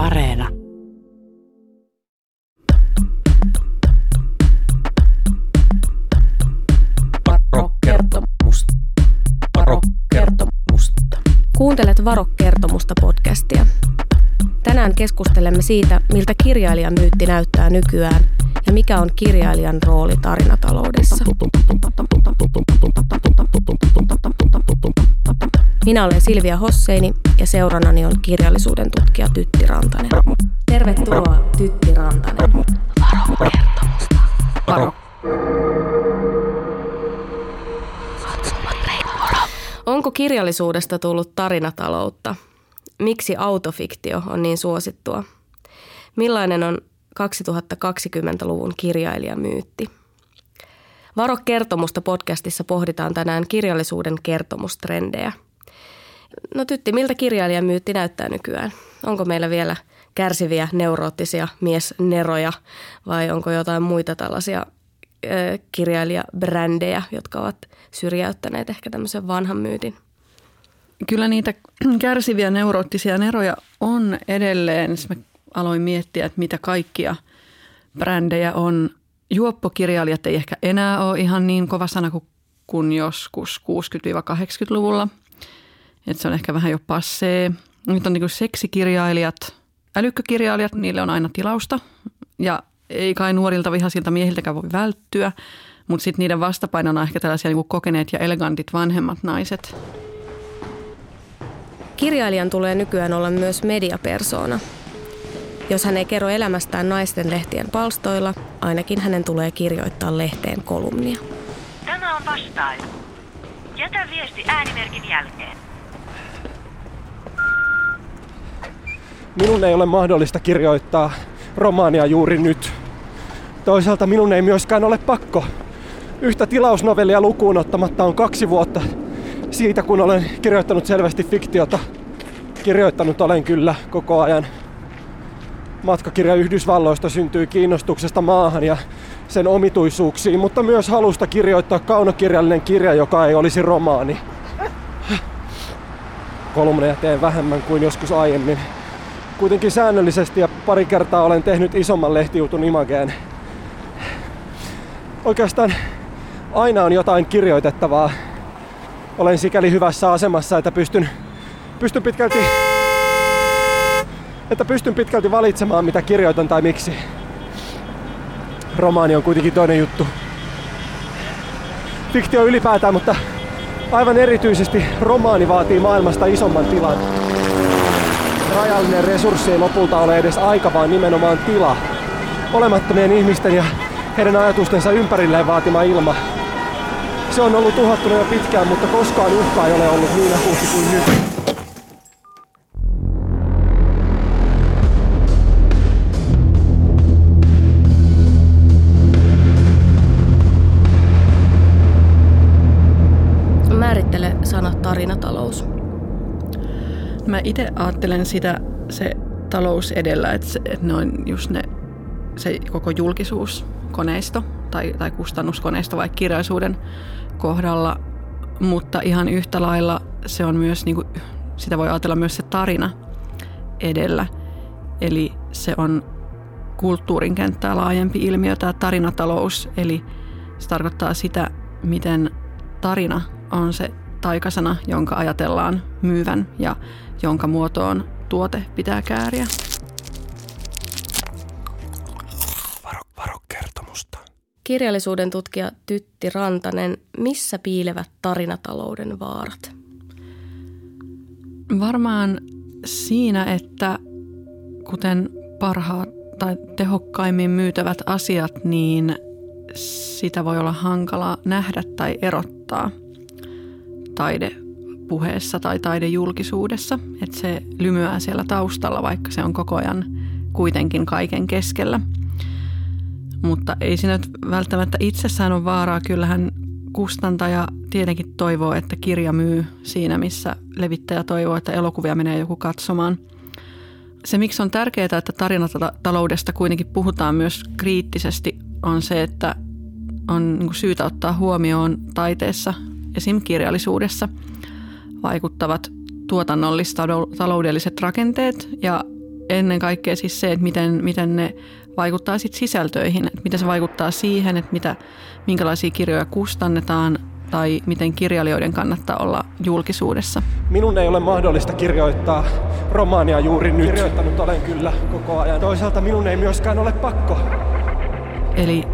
Areena. Varokertomusta. Varokertomusta. Kuuntelet Varo-kertomusta podcastia. Tänään keskustelemme siitä, miltä kirjailijan myytti näyttää nykyään ja mikä on kirjailijan rooli tarinataloudessa. Minä olen Silvia Hosseini ja seurannani on kirjallisuuden tutkija Tytti Rantanen. Tervetuloa Tytti Rantanen. Varo-kertomusta. Varo. Onko kirjallisuudesta tullut tarinataloutta? Miksi autofiktio on niin suosittua? Millainen on 2020-luvun kirjailijamyytti? Varo kertomusta podcastissa pohditaan tänään kirjallisuuden kertomustrendejä. No Tytti, miltä kirjailijamyytti näyttää nykyään? Onko meillä vielä kärsiviä neuroottisia miesneroja vai onko jotain muita tällaisia kirjailijabrändejä, jotka ovat syrjäyttäneet ehkä tämmöisen vanhan myytin? Kyllä niitä kärsiviä neuroottisia neroja on edelleen. Siis mä aloin miettiä, että mitä kaikkia brändejä on. Juoppokirjailijat ei ehkä enää ole ihan niin kova sana kuin, kuin joskus 60-80-luvulla. Että se on ehkä vähän jo passee. Nyt on niin kuin seksikirjailijat, älykkökirjailijat, niille on aina tilausta. Ja ei kai nuorilta vihaisilta miehiltäkään voi välttyä. Mutta sitten niiden vastapainona on ehkä tällaisia niin kuin kokeneet ja elegantit vanhemmat naiset. Kirjailijan tulee nykyään olla myös mediapersona. Jos hän ei kerro elämästään naisten lehtien palstoilla, ainakin hänen tulee kirjoittaa lehteen kolumnia. Tämä on vastailu. Jätä viesti äänimerkin jälkeen. Minun ei ole mahdollista kirjoittaa romaania juuri nyt. Toisaalta minun ei myöskään ole pakko. Yhtä tilausnovellia lukuun ottamatta on kaksi vuotta siitä, kun olen kirjoittanut selvästi fiktiota. Kirjoittanut olen kyllä koko ajan. Matkakirja Yhdysvalloista syntyi kiinnostuksesta maahan ja sen omituisuuksiin, mutta myös halusta kirjoittaa kaunokirjallinen kirja, joka ei olisi romaani. Kolumneja teen vähemmän kuin joskus aiemmin. Kuitenkin säännöllisesti ja pari kertaa olen tehnyt isomman lehtijutun Imageen. Oikeastaan aina on jotain kirjoitettavaa. Olen sikäli hyvässä asemassa, että pystyn, pystyn pitkälti että pystyn pitkälti valitsemaan, mitä kirjoitan tai miksi. Romaani on kuitenkin toinen juttu. Fiktio ylipäätään, mutta aivan erityisesti romaani vaatii maailmasta isomman tilan. Rajallinen resurssi ei lopulta ole edes aika, vaan nimenomaan tila. Olemattomien ihmisten ja heidän ajatustensa ympärilleen vaatima ilma. Se on ollut uhattuna jo pitkään, mutta koskaan uhka ei ole ollut niin akuutti kuin nyt. Itse ajattelen sitä se talous edellä, että, se, että ne on just ne, se koko julkisuuskoneisto tai, tai kustannuskoneisto vaikka kirjallisuuden kohdalla, mutta ihan yhtä lailla se on myös, niin kuin, sitä voi ajatella myös se tarina edellä. Eli se on kulttuurin kenttää laajempi ilmiö, tämä tarinatalous, eli se tarkoittaa sitä, miten tarina on se taikasana, jonka ajatellaan myyvän ja jonka muotoon tuote pitää kääriä. Varo, varo kertomusta. Kirjallisuuden tutkija Tytti Rantanen, missä piilevät tarinatalouden vaarat? Varmaan siinä, että kuten parhaat tai tehokkaimmin myytävät asiat, niin sitä voi olla hankala nähdä tai erottaa taidepuheessa tai taidejulkisuudessa. Että se lymyää siellä taustalla, vaikka se on koko ajan kuitenkin kaiken keskellä. Mutta ei siinä nyt välttämättä itsessään ole vaaraa. Kyllähän kustantaja tietenkin toivoo, että kirja myy siinä, missä levittäjä toivoo, että elokuvia menee joku katsomaan. Se, miksi on tärkeää, että tarinataloudesta kuitenkin puhutaan myös kriittisesti, on se, että on niin syytä ottaa huomioon taiteessa, esim. kirjallisuudessa, vaikuttavat tuotannollistaloudelliset rakenteet ja ennen kaikkea siis se, että miten, miten ne vaikuttaa sit sisältöihin, että miten se vaikuttaa siihen, että mitä, minkälaisia kirjoja kustannetaan tai miten kirjailijoiden kannattaa olla julkisuudessa. Minun ei ole mahdollista kirjoittaa romaania juuri nyt. Kirjoittanut olen kyllä koko ajan. Toisaalta minun ei myöskään ole pakko. Eli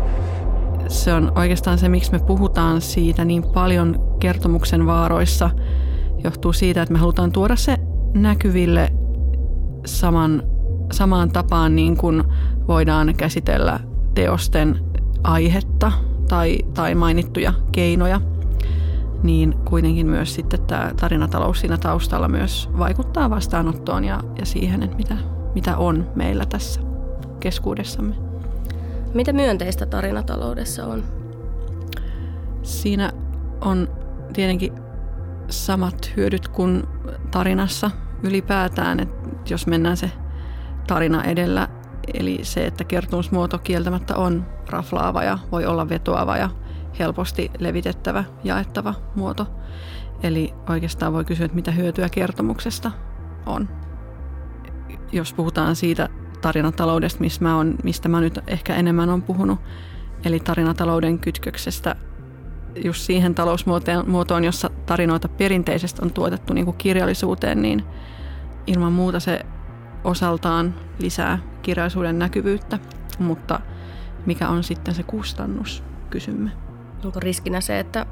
se on oikeastaan se, miksi me puhutaan siitä niin paljon kertomuksen vaaroissa, johtuu siitä, että me halutaan tuoda se näkyville saman, samaan tapaan niin kuin voidaan käsitellä teosten aihetta tai, tai mainittuja keinoja, niin kuitenkin myös sitten tämä tarinatalous siinä taustalla myös vaikuttaa vastaanottoon ja, ja siihen, että mitä, mitä on meillä tässä keskuudessamme. Mitä myönteistä tarinataloudessa on? Siinä on tietenkin samat hyödyt kuin tarinassa ylipäätään, että jos mennään se tarina edellä, eli se, että kertomusmuoto kieltämättä on raflaava ja voi olla vetoava ja helposti levitettävä, jaettava muoto. Eli oikeastaan voi kysyä, että mitä hyötyä kertomuksesta on. Jos puhutaan siitä tarinataloudesta, mistä mä, on, mistä mä nyt ehkä enemmän on puhunut, eli tarinatalouden kytköksestä just siihen talousmuotoon, jossa tarinoita perinteisesti on tuotettu niin kuin kirjallisuuteen, niin ilman muuta se osaltaan lisää kirjallisuuden näkyvyyttä, mutta mikä on sitten se kustannus, kysymme. Onko riskinä se, että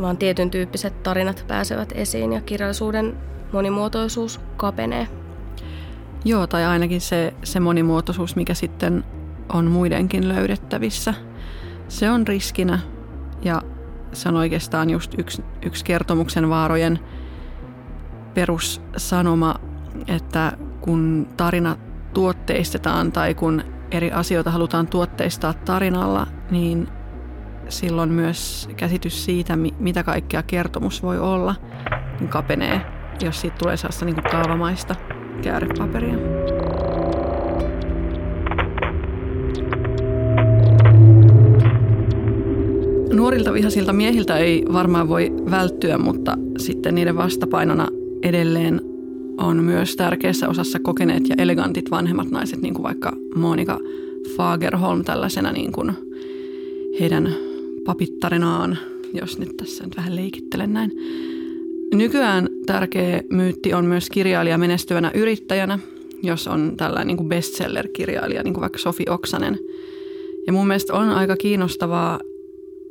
vaan tietyn tyyppiset tarinat pääsevät esiin ja kirjallisuuden monimuotoisuus kapenee? Joo, tai ainakin se, se monimuotoisuus, mikä sitten on muidenkin löydettävissä. Se on riskinä se on oikeastaan just yksi, yksi kertomuksen vaarojen perussanoma, että kun tarina tuotteistetaan tai kun eri asioita halutaan tuotteistaa tarinalla, niin silloin myös käsitys siitä, mitä kaikkea kertomus voi olla, niin kapenee, jos siitä tulee sellaista niin kaavamaista käärepaperia. Nuorilta vihasilta miehiltä ei varmaan voi välttyä, mutta sitten niiden vastapainona edelleen on myös tärkeässä osassa kokeneet ja elegantit vanhemmat naiset, niin kuin vaikka Monika Fagerholm tällaisena niin kuin heidän papittarinaan, jos nyt tässä nyt vähän leikittelen näin. Nykyään tärkeä myytti on myös kirjailija menestyvänä yrittäjänä, jos on tällainen niin kuin bestseller-kirjailija, niin kuin vaikka Sofi Oksanen. Ja mun mielestä on aika kiinnostavaa,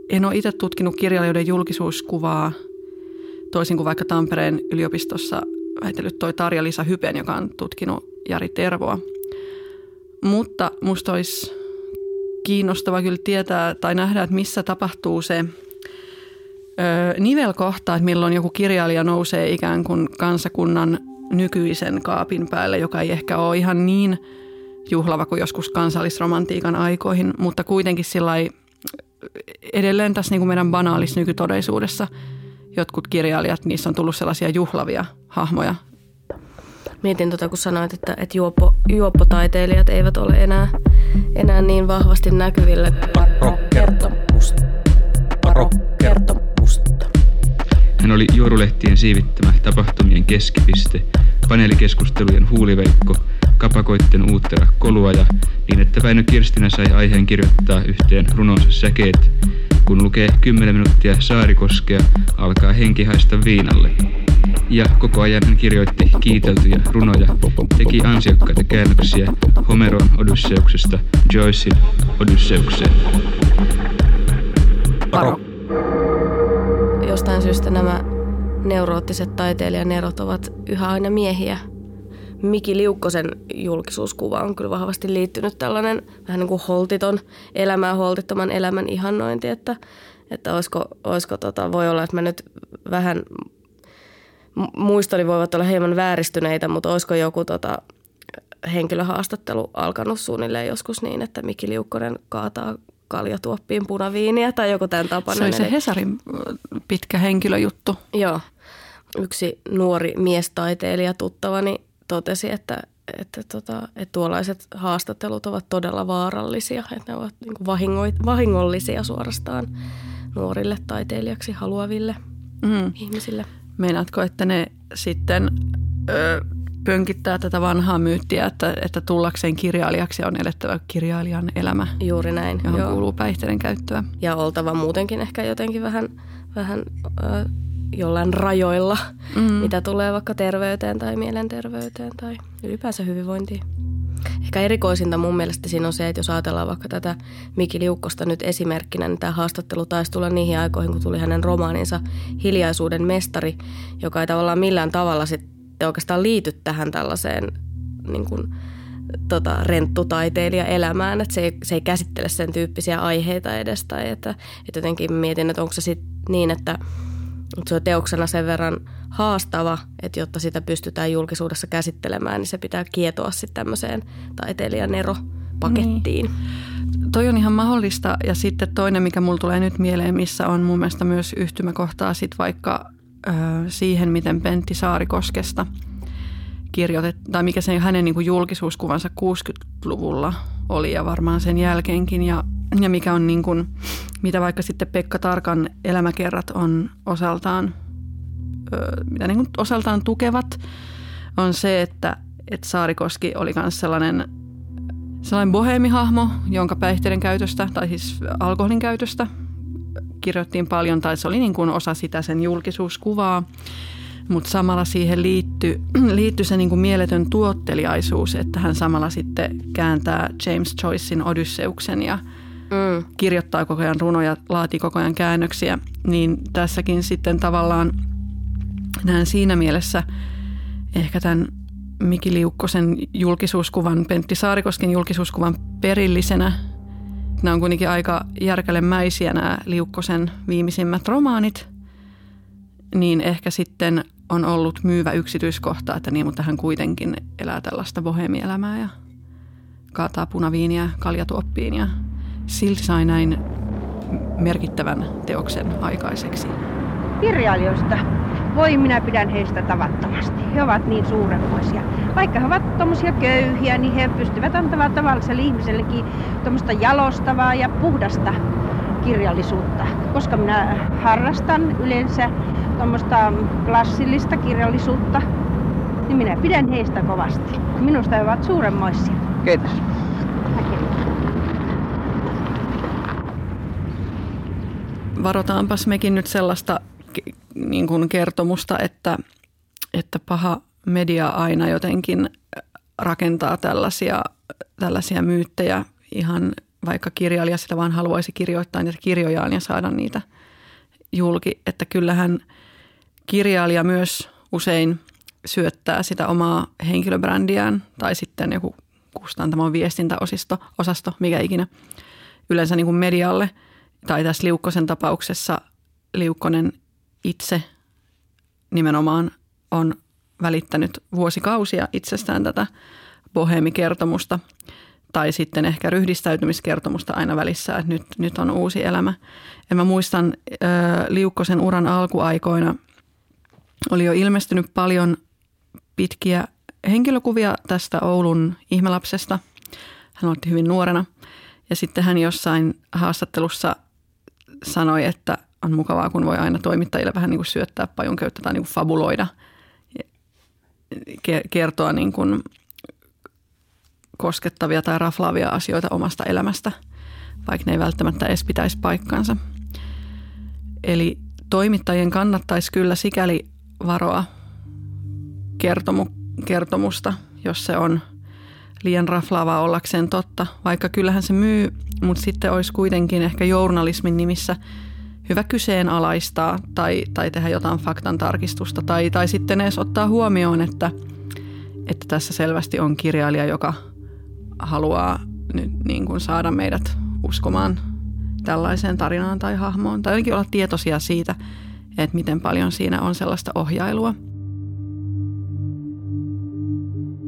en ole itse tutkinut kirjailijoiden julkisuuskuvaa, toisin kuin vaikka Tampereen yliopistossa väitellyt toi Tarja-Lisa Hypen, joka on tutkinut Jari Tervoa. Mutta musta olisi kiinnostava kyllä tietää tai nähdä, että missä tapahtuu se ö, nivelkohta, että milloin joku kirjailija nousee ikään kuin kansakunnan nykyisen kaapin päälle, joka ei ehkä ole ihan niin juhlava kuin joskus kansallisromantiikan aikoihin, mutta kuitenkin sillä edelleen tässä niin kuin meidän banaalissa nykytodellisuudessa jotkut kirjailijat, niissä on tullut sellaisia juhlavia hahmoja. Mietin tuota, kun sanoit, että, että juoppo, juoppotaiteilijat eivät ole enää, enää niin vahvasti näkyvillä. Kertomusta. Kertomusta. Hän oli juorulehtien siivittämä tapahtumien keskipiste, paneelikeskustelujen huuliveikko, kapakoitten uuttera koluaja, niin että Väinö Kirstinä sai aiheen kirjoittaa yhteen runonsa säkeet. Kun lukee 10 minuuttia Saarikoskea, alkaa henki haista viinalle. Ja koko ajan hän kirjoitti kiiteltyjä runoja, teki ansiokkaita käännöksiä Homeron Odysseuksesta Joycein Odysseukseen. Paro. Jostain syystä nämä neuroottiset taiteilijanerot ovat yhä aina miehiä. Miki Liukkosen julkisuuskuva on kyllä vahvasti liittynyt tällainen vähän niin kuin holtiton elämää, holtittoman elämän ihannointi, että, että olisiko, olisiko tota, voi olla, että mä nyt vähän muistoni voivat olla hieman vääristyneitä, mutta olisiko joku tota, henkilöhaastattelu alkanut suunnilleen joskus niin, että Miki Liukkonen kaataa kaljatuoppiin punaviiniä tai joku tämän tapainen. Se oli se Hesarin pitkä henkilöjuttu. Joo. Yksi nuori miestaiteilija tuttavani totesi, että, että, tota, että tuollaiset haastattelut ovat todella vaarallisia, että ne ovat niin vahingollisia suorastaan nuorille taiteilijaksi haluaville mm. ihmisille. Meinaatko, että ne sitten ö, pönkittää tätä vanhaa myyttiä, että, että tullakseen kirjailijaksi on elettävä kirjailijan elämä. Juuri näin. Johon joo. kuuluu päihteiden käyttöä. Ja oltava muutenkin ehkä jotenkin vähän, vähän äh, jollain rajoilla, mm. mitä tulee vaikka terveyteen tai mielenterveyteen tai ylipäänsä hyvinvointiin. Ehkä erikoisinta mun mielestä siinä on se, että jos ajatellaan vaikka tätä Miki Liukkosta nyt esimerkkinä, niin tämä haastattelu taisi tulla niihin aikoihin, kun tuli hänen romaaninsa Hiljaisuuden mestari, joka ei tavallaan millään tavalla sitten oikeastaan liity tähän tällaiseen niin kuin, tota, renttutaiteilija elämään, että se ei, se ei käsittele sen tyyppisiä aiheita edes tai että, että jotenkin mietin, että onko se sitten niin, että – mutta se on teoksena sen verran haastava, että jotta sitä pystytään julkisuudessa käsittelemään, niin se pitää kietoa sitten tämmöiseen taiteilijan pakettiin. Niin. Toi on ihan mahdollista. Ja sitten toinen, mikä mulla tulee nyt mieleen, missä on mun mielestä myös yhtymäkohtaa sit vaikka ö, siihen, miten Pentti Saarikoskesta kirjoitettiin, tai mikä se hänen niin julkisuuskuvansa 60-luvulla oli ja varmaan sen jälkeenkin. Ja ja mikä on niin kuin, mitä vaikka sitten Pekka Tarkan elämäkerrat on osaltaan, mitä niin kuin osaltaan tukevat, on se, että, että Saarikoski oli myös sellainen, sellainen boheemihahmo, jonka päihteiden käytöstä, tai siis alkoholin käytöstä kirjoittiin paljon, tai se oli niin kuin osa sitä sen julkisuuskuvaa. Mutta samalla siihen liittyy, liittyy se niin kuin mieletön tuotteliaisuus, että hän samalla sitten kääntää James Joycein Odysseuksen ja – mm. kirjoittaa koko ajan runoja, laatii koko ajan käännöksiä, niin tässäkin sitten tavallaan näen siinä mielessä ehkä tämän Miki Liukkosen julkisuuskuvan, Pentti Saarikosken julkisuuskuvan perillisenä. Nämä on kuitenkin aika järkälemäisiä nämä Liukkosen viimeisimmät romaanit, niin ehkä sitten on ollut myyvä yksityiskohta, että niin, mutta hän kuitenkin elää tällaista bohemielämää ja kaataa punaviiniä kaljatuoppiin ja silti sai näin merkittävän teoksen aikaiseksi. Kirjailijoista. Voi, minä pidän heistä tavattomasti. He ovat niin suuremmoisia. Vaikka he ovat tuommoisia köyhiä, niin he pystyvät antamaan tavalliselle ihmisellekin tuommoista jalostavaa ja puhdasta kirjallisuutta. Koska minä harrastan yleensä tuommoista klassillista kirjallisuutta, niin minä pidän heistä kovasti. Minusta he ovat suuremmoisia. Kiitos. Varotaanpas mekin nyt sellaista niin kuin kertomusta, että, että paha media aina jotenkin rakentaa tällaisia, tällaisia myyttejä ihan vaikka kirjailija sitä vaan haluaisi kirjoittaa niitä kirjojaan ja saada niitä julki, että kyllähän kirjailija myös usein syöttää sitä omaa henkilöbrändiään tai sitten joku kustantamon viestintäosasto, osasto, mikä ikinä yleensä niin kuin medialle – tai tässä Liukkosen tapauksessa Liukkonen itse nimenomaan on välittänyt vuosikausia itsestään tätä bohemikertomusta tai sitten ehkä ryhdistäytymiskertomusta aina välissä, että nyt, nyt on uusi elämä. Ja mä muistan äh, Liukkosen uran alkuaikoina oli jo ilmestynyt paljon pitkiä henkilökuvia tästä Oulun ihmelapsesta. Hän oli hyvin nuorena. Ja sitten hän jossain haastattelussa sanoi, että on mukavaa, kun voi aina toimittajille vähän niin kuin syöttää pajun köyttä tai niin kuin fabuloida, kertoa niin kuin koskettavia tai raflaavia asioita omasta elämästä, vaikka ne ei välttämättä edes pitäisi paikkansa. Eli toimittajien kannattaisi kyllä sikäli varoa kertomu, kertomusta, jos se on liian raflaavaa ollakseen totta, vaikka kyllähän se myy mutta sitten olisi kuitenkin ehkä journalismin nimissä hyvä kyseenalaistaa tai, tai tehdä jotain faktan tarkistusta tai, tai sitten edes ottaa huomioon, että, että tässä selvästi on kirjailija, joka haluaa nyt niin kuin saada meidät uskomaan tällaiseen tarinaan tai hahmoon tai jotenkin olla tietoisia siitä, että miten paljon siinä on sellaista ohjailua.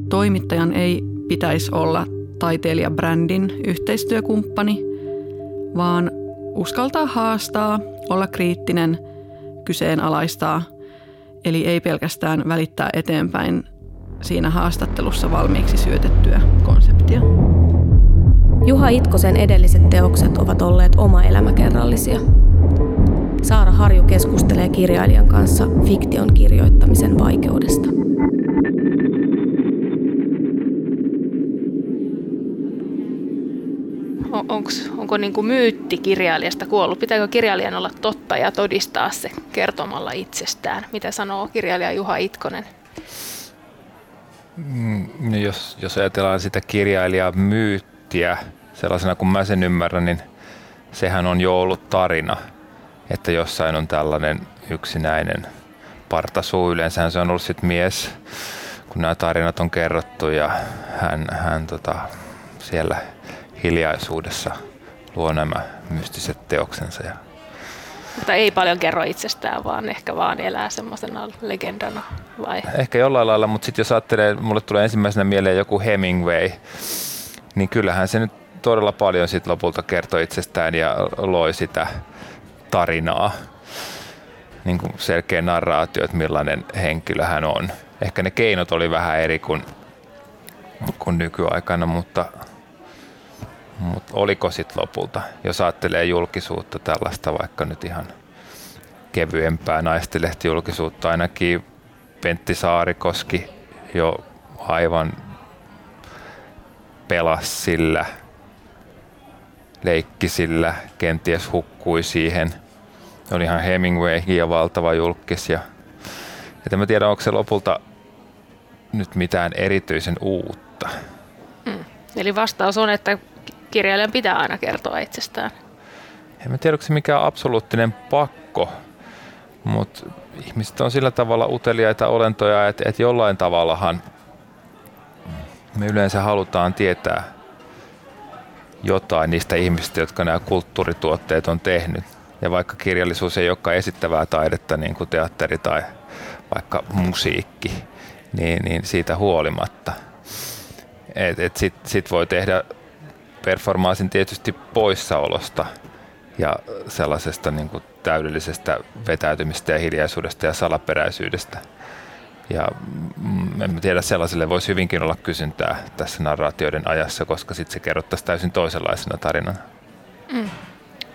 Toimittajan ei pitäisi olla taiteilijabrändin yhteistyökumppani, vaan uskaltaa haastaa, olla kriittinen, kyseenalaistaa, eli ei pelkästään välittää eteenpäin siinä haastattelussa valmiiksi syötettyä konseptia. Juha Itkosen edelliset teokset ovat olleet oma elämäkerrallisia. Saara Harju keskustelee kirjailijan kanssa fiktion kirjoittamisen vaikeudesta. On, onks, onko niin kuin myytti kirjailijasta kuollut? Pitääkö kirjailijan olla totta ja todistaa se kertomalla itsestään? Mitä sanoo kirjailija Juha Itkonen? Mm, no jos, jos ajatellaan sitä kirjailijaa myyttiä sellaisena kuin mä sen ymmärrän, niin sehän on jo ollut tarina, että jossain on tällainen yksinäinen partasuu. Yleensä se on ollut sit mies, kun nämä tarinat on kerrottu ja hän, hän tota, siellä hiljaisuudessa luo nämä mystiset teoksensa. Ja mutta ei paljon kerro itsestään, vaan ehkä vaan elää semmoisena legendana vai? Ehkä jollain lailla, mutta sitten jos ajattelee, mulle tulee ensimmäisenä mieleen joku Hemingway, niin kyllähän se nyt todella paljon sit lopulta kertoi itsestään ja loi sitä tarinaa. Niin kuin selkeä narraatio, että millainen henkilö hän on. Ehkä ne keinot oli vähän eri kuin, kuin nykyaikana, mutta, mutta oliko sitten lopulta, jos ajattelee julkisuutta tällaista vaikka nyt ihan kevyempää naistelehti-julkisuutta, ainakin Pentti Saarikoski jo aivan pelas sillä – leikki sillä, kenties hukkui siihen. Oli ihan Hemingway ja valtava julkis. Ja, että mä tiedä, onko se lopulta nyt mitään erityisen uutta. Mm. Eli vastaus on, että kirjailijan pitää aina kertoa itsestään. En tiedä, onko se mikään absoluuttinen pakko, mutta ihmiset on sillä tavalla uteliaita olentoja, että, että jollain tavallahan me yleensä halutaan tietää – jotain niistä ihmisistä, jotka nämä kulttuurituotteet on tehnyt. Ja vaikka kirjallisuus ei olekaan esittävää taidetta, niin kuin teatteri tai vaikka musiikki, niin, niin siitä huolimatta. Et, et sit, sit voi tehdä performaansin tietysti poissaolosta ja sellaisesta niin kuin täydellisestä vetäytymistä ja hiljaisuudesta ja salaperäisyydestä – ja mm, en tiedä, sellaiselle voisi hyvinkin olla kysyntää tässä narraatioiden ajassa, koska sitten se kerrottaisi täysin toisenlaisena tarinana. Mm.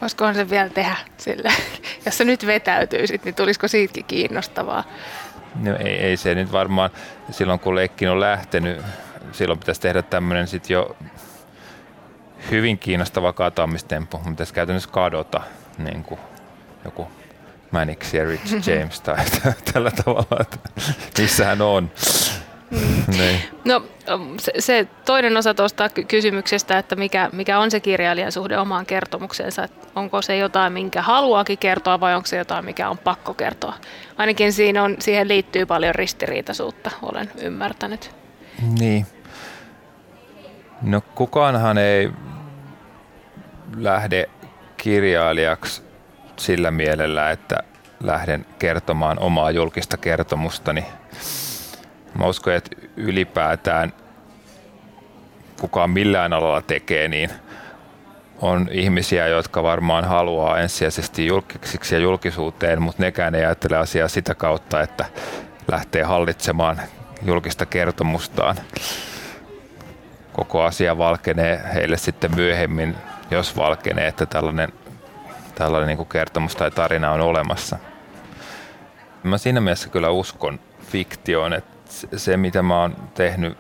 Voisikohan se vielä tehdä sillä? Jos se nyt vetäytyisit, niin tulisiko siitäkin kiinnostavaa? No ei, ei se nyt varmaan, silloin kun leikki on lähtenyt, silloin pitäisi tehdä tämmöinen sitten jo hyvin kiinnostava katoamistempo. Pitäisi käytännössä kadota niin kuin joku Mannix ja Rich James tai tällä tavalla, että missä hän on. niin. No se, se toinen osa tuosta kysymyksestä, että mikä, mikä on se kirjailijan suhde omaan kertomukseensa, että onko se jotain, minkä haluaakin kertoa vai onko se jotain, mikä on pakko kertoa. Ainakin siinä on, siihen liittyy paljon ristiriitaisuutta, olen ymmärtänyt. Niin. No kukaanhan ei lähde kirjailijaksi sillä mielellä, että lähden kertomaan omaa julkista kertomustani. Mä uskon, että ylipäätään kukaan millään alalla tekee, niin on ihmisiä, jotka varmaan haluaa ensisijaisesti julkisiksi ja julkisuuteen, mutta nekään ei ajattele asiaa sitä kautta, että lähtee hallitsemaan julkista kertomustaan. Koko asia valkenee heille sitten myöhemmin, jos valkenee, että tällainen tällainen niin kuin kertomus tai tarina on olemassa. Mä siinä mielessä kyllä uskon fiktioon, että se mitä mä oon tehnyt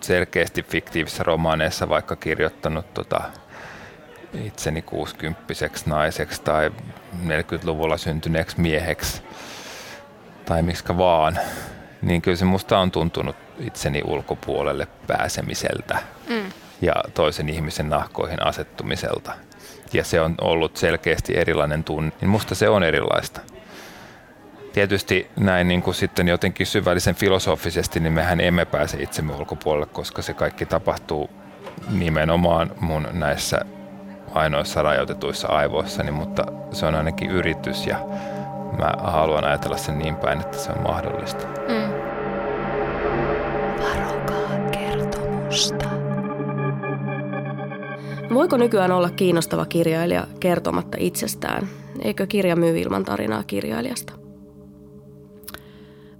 selkeästi fiktiivisissä romaaneissa, vaikka kirjoittanut tota, itseni 60 naiseksi tai 40-luvulla syntyneeksi mieheksi tai miksi vaan, niin kyllä se musta on tuntunut itseni ulkopuolelle pääsemiseltä mm. Ja toisen ihmisen nahkoihin asettumiselta ja se on ollut selkeästi erilainen tunne, niin musta se on erilaista. Tietysti näin niin kuin sitten jotenkin syvällisen filosofisesti, niin mehän emme pääse itsemme ulkopuolelle, koska se kaikki tapahtuu nimenomaan mun näissä ainoissa rajoitetuissa aivoissani, mutta se on ainakin yritys ja mä haluan ajatella sen niin päin, että se on mahdollista. Mm. Voiko nykyään olla kiinnostava kirjailija kertomatta itsestään? Eikö kirja myy ilman tarinaa kirjailijasta?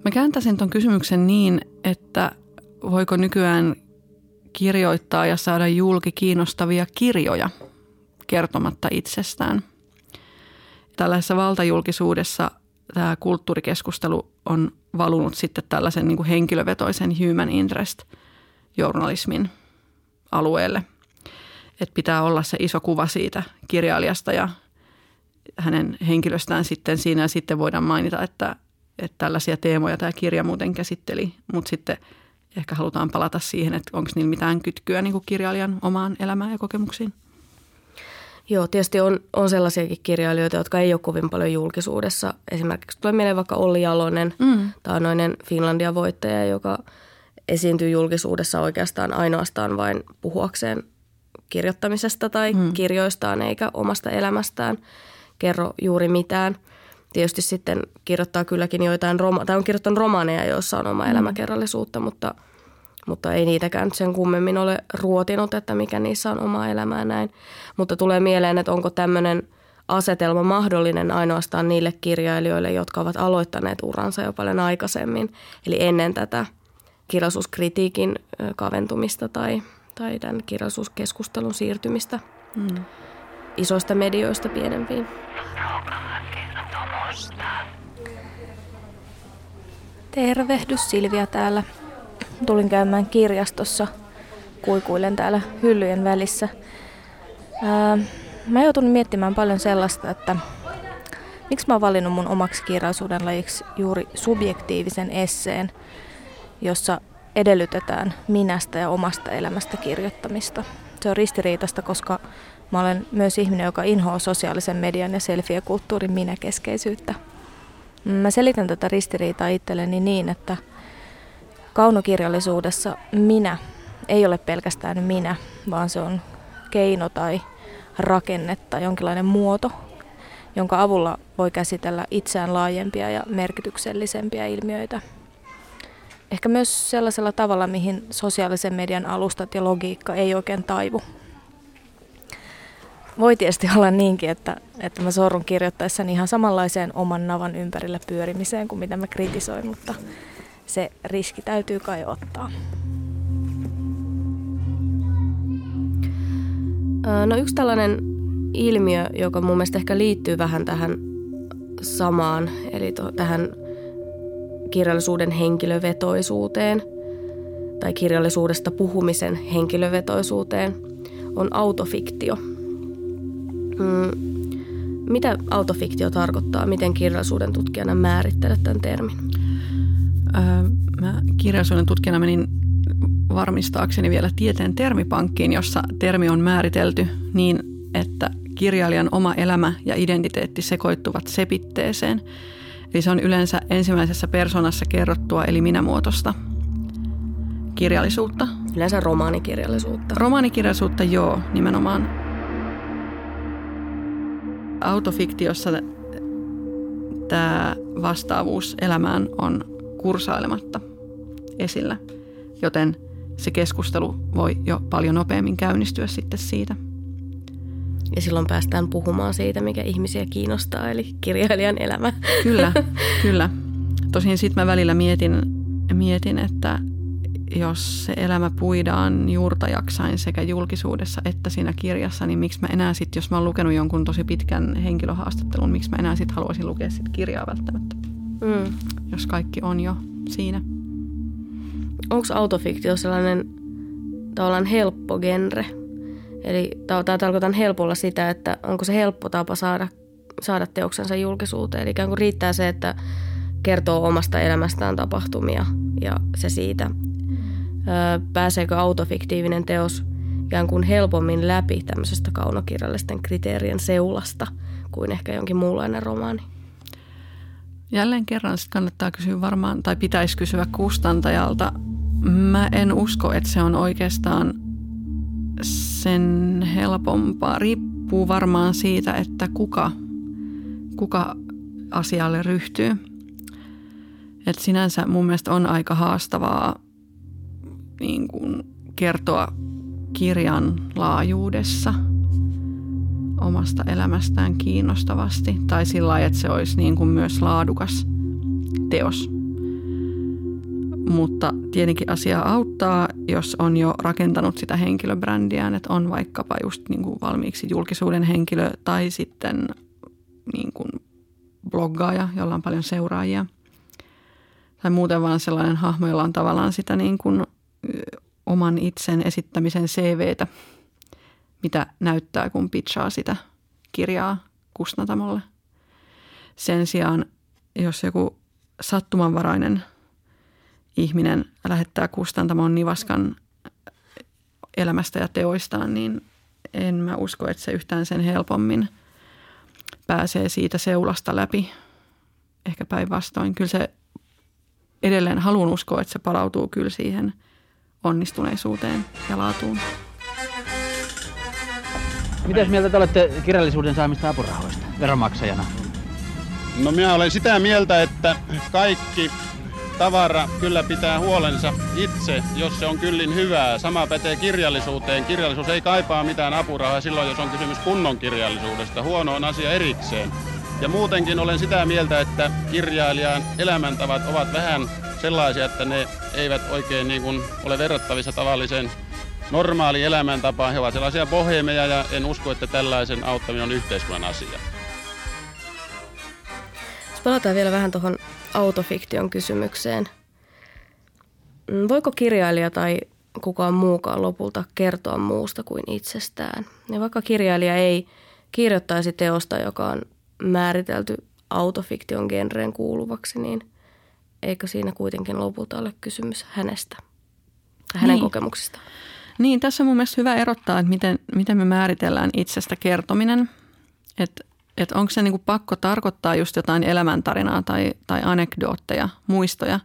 Mä kääntäisin tuon kysymyksen niin, että voiko nykyään kirjoittaa ja saada julki kiinnostavia kirjoja kertomatta itsestään. Tällaisessa valtajulkisuudessa tämä kulttuurikeskustelu on valunut sitten tällaisen niin kuin henkilövetoisen human interest journalismin alueelle – että pitää olla se iso kuva siitä kirjailijasta ja hänen henkilöstään sitten siinä ja sitten voidaan mainita, että, että tällaisia teemoja tämä kirja muuten käsitteli, mutta sitten ehkä halutaan palata siihen, että onko niillä mitään kytkyä niin kuin kirjailijan omaan elämään ja kokemuksiin. Joo, tietysti on, on sellaisiakin kirjailijoita, jotka ei ole kovin paljon julkisuudessa. Esimerkiksi tulee mieleen vaikka Olli Jalonen, mm. noinen Finlandia-voittaja, joka esiintyy julkisuudessa oikeastaan ainoastaan vain puhuakseen kirjoittamisesta tai mm. kirjoistaan eikä omasta elämästään kerro juuri mitään. Tietysti sitten kirjoittaa kylläkin joitain, roma- tai on kirjoittanut romaaneja, joissa on oma mm. elämäkerrallisuutta, mutta, mutta ei niitäkään sen kummemmin ole ruotinut, että mikä niissä on oma elämää näin. Mutta tulee mieleen, että onko tämmöinen asetelma mahdollinen ainoastaan niille kirjailijoille, jotka ovat aloittaneet uransa jo paljon aikaisemmin, eli ennen tätä kirjallisuuskritiikin kaventumista tai, tai tämän kirjallisuuskeskustelun siirtymistä mm. isoista medioista pienempiin. Tervehdys Silvia täällä. Tulin käymään kirjastossa. Kuikuilen täällä hyllyjen välissä. Ää, mä joutun miettimään paljon sellaista, että miksi mä oon valinnut mun omaksi kirjallisuuden lajiksi juuri subjektiivisen esseen, jossa edellytetään minästä ja omasta elämästä kirjoittamista. Se on ristiriitasta, koska mä olen myös ihminen, joka inhoaa sosiaalisen median ja selfie-kulttuurin minäkeskeisyyttä. Mä selitän tätä ristiriitaa itselleni niin, että kaunokirjallisuudessa minä ei ole pelkästään minä, vaan se on keino tai rakenne tai jonkinlainen muoto, jonka avulla voi käsitellä itseään laajempia ja merkityksellisempiä ilmiöitä. Ehkä myös sellaisella tavalla, mihin sosiaalisen median alustat ja logiikka ei oikein taivu. Voi tietysti olla niinkin, että, että mä sorrun kirjoittaessani ihan samanlaiseen oman navan ympärillä pyörimiseen kuin mitä mä kritisoin, mutta se riski täytyy kai ottaa. No yksi tällainen ilmiö, joka mun mielestä ehkä liittyy vähän tähän samaan, eli to, tähän kirjallisuuden henkilövetoisuuteen tai kirjallisuudesta puhumisen henkilövetoisuuteen, on autofiktio – Mm, mitä autofiktio tarkoittaa? Miten kirjallisuuden tutkijana määrittelet tämän termin? Öö, mä kirjallisuuden tutkijana menin varmistaakseni vielä tieteen termipankkiin, jossa termi on määritelty niin, että kirjailijan oma elämä ja identiteetti sekoittuvat sepitteeseen. Eli se on yleensä ensimmäisessä persoonassa kerrottua eli minämuotoista kirjallisuutta. Yleensä romaanikirjallisuutta. Romaanikirjallisuutta, joo, nimenomaan autofiktiossa tämä vastaavuus elämään on kursailematta esillä, joten se keskustelu voi jo paljon nopeammin käynnistyä sitten siitä. Ja silloin päästään puhumaan siitä, mikä ihmisiä kiinnostaa, eli kirjailijan elämä. Kyllä, kyllä. Tosin sitten mä välillä mietin, mietin, että jos se elämä puidaan juurta jaksain sekä julkisuudessa että siinä kirjassa, niin miksi mä enää sitten, jos mä oon lukenut jonkun tosi pitkän henkilöhaastattelun, miksi mä enää sitten haluaisin lukea sit kirjaa välttämättä, mm. jos kaikki on jo siinä. Onko autofiktio sellainen tavallaan helppo genre? Eli tämä tarkoitan helpolla sitä, että onko se helppo tapa saada, saada teoksensa julkisuuteen. Eli ikään kuin riittää se, että kertoo omasta elämästään tapahtumia ja se siitä pääseekö autofiktiivinen teos ikään kuin helpommin läpi tämmöisestä kaunokirjallisten kriteerien seulasta kuin ehkä jonkin muunlainen romaani? Jälleen kerran sitten kannattaa kysyä varmaan, tai pitäisi kysyä kustantajalta. Mä en usko, että se on oikeastaan sen helpompaa. Riippuu varmaan siitä, että kuka, kuka asialle ryhtyy. Et sinänsä mun mielestä on aika haastavaa niin kuin kertoa kirjan laajuudessa omasta elämästään kiinnostavasti tai sillä lailla, että se olisi niin kuin myös laadukas teos. Mutta tietenkin asia auttaa, jos on jo rakentanut sitä henkilöbrändiään, että on vaikkapa just niin kuin valmiiksi julkisuuden henkilö tai sitten niin kuin bloggaaja, jolla on paljon seuraajia. Tai muuten vaan sellainen hahmo, jolla on tavallaan sitä niin kuin oman itsen esittämisen CVtä mitä näyttää, kun pitchaa sitä kirjaa kustantamolle. Sen sijaan, jos joku sattumanvarainen ihminen lähettää kustantamon nivaskan elämästä ja teoistaan, niin en mä usko, että se yhtään sen helpommin pääsee siitä seulasta läpi. Ehkä päinvastoin. Kyllä se edelleen haluan uskoa, että se palautuu kyllä siihen onnistuneisuuteen ja laatuun. Mitäs mieltä te olette kirjallisuuden saamista apurahoista veronmaksajana? No minä olen sitä mieltä, että kaikki tavara kyllä pitää huolensa itse, jos se on kyllin hyvää. Sama pätee kirjallisuuteen. Kirjallisuus ei kaipaa mitään apurahaa silloin, jos on kysymys kunnon kirjallisuudesta. Huono on asia erikseen. Ja muutenkin olen sitä mieltä, että kirjailijan elämäntavat ovat vähän sellaisia, että ne eivät oikein niin kuin ole verrattavissa tavalliseen normaali elämäntapaan. He ovat sellaisia bohemeja ja en usko, että tällaisen auttaminen on yhteiskunnan asia. Palataan vielä vähän tuohon autofiktion kysymykseen. Mm, voiko kirjailija tai kukaan muukaan lopulta kertoa muusta kuin itsestään? Ja vaikka kirjailija ei kirjoittaisi teosta, joka on määritelty autofiktion genreen kuuluvaksi, niin eikö siinä kuitenkin lopulta ole kysymys hänestä ja hänen niin. kokemuksistaan? Niin, tässä on mun mielestä hyvä erottaa, että miten, miten me määritellään itsestä kertominen. Että että onko se niinku pakko tarkoittaa just jotain elämäntarinaa tai, tai anekdootteja, muistoja,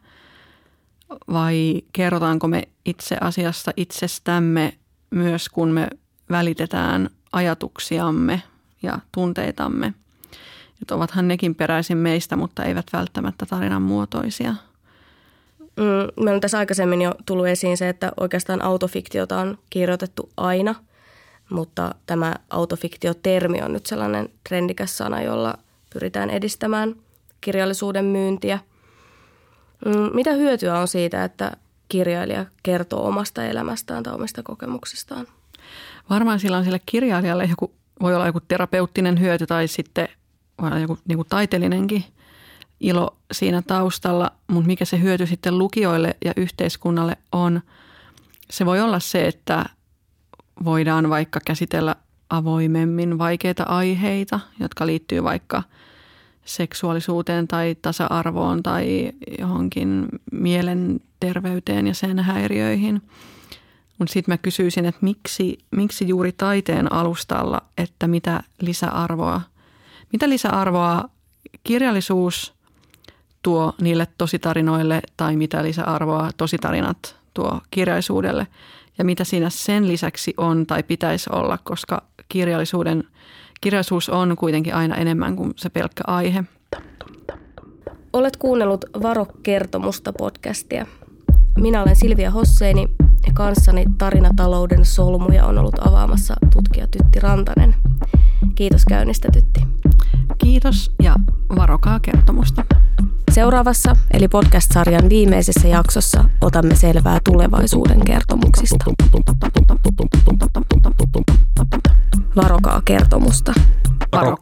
vai kerrotaanko me itse asiassa itsestämme myös, kun me välitetään ajatuksiamme ja tunteitamme. Että ovathan nekin peräisin meistä, mutta eivät välttämättä tarinan muotoisia. Mm, meillä on tässä aikaisemmin jo tullut esiin se, että oikeastaan autofiktiota on kirjoitettu aina – mutta tämä autofiktiotermi on nyt sellainen trendikäs sana, jolla pyritään edistämään kirjallisuuden myyntiä. Mm, mitä hyötyä on siitä, että kirjailija kertoo omasta elämästään tai omista kokemuksistaan? Varmaan sillä on sille kirjailijalle joku, voi olla joku terapeuttinen hyöty tai sitten voi olla joku niin kuin taiteellinenkin ilo siinä taustalla, mutta mikä se hyöty sitten lukijoille ja yhteiskunnalle on, se voi olla se, että voidaan vaikka käsitellä avoimemmin vaikeita aiheita, jotka liittyy vaikka seksuaalisuuteen tai tasa-arvoon tai johonkin mielenterveyteen ja sen häiriöihin. Mutta sitten mä kysyisin, että miksi, miksi juuri taiteen alustalla, että mitä lisäarvoa, mitä lisäarvoa kirjallisuus tuo niille tositarinoille tai mitä lisäarvoa tositarinat tuo kirjallisuudelle – ja mitä siinä sen lisäksi on tai pitäisi olla, koska kirjallisuuden, kirjallisuus on kuitenkin aina enemmän kuin se pelkkä aihe. Olet kuunnellut Varo-kertomusta podcastia. Minä olen Silvia Hosseini ja kanssani tarinatalouden solmuja on ollut avaamassa tutkija Tytti Rantanen. Kiitos käynnistä Tytti. Kiitos ja varokaa kertomusta. Seuraavassa, eli podcast-sarjan viimeisessä jaksossa, otamme selvää tulevaisuuden kertomuksista. Varokaa kertomusta. Varo.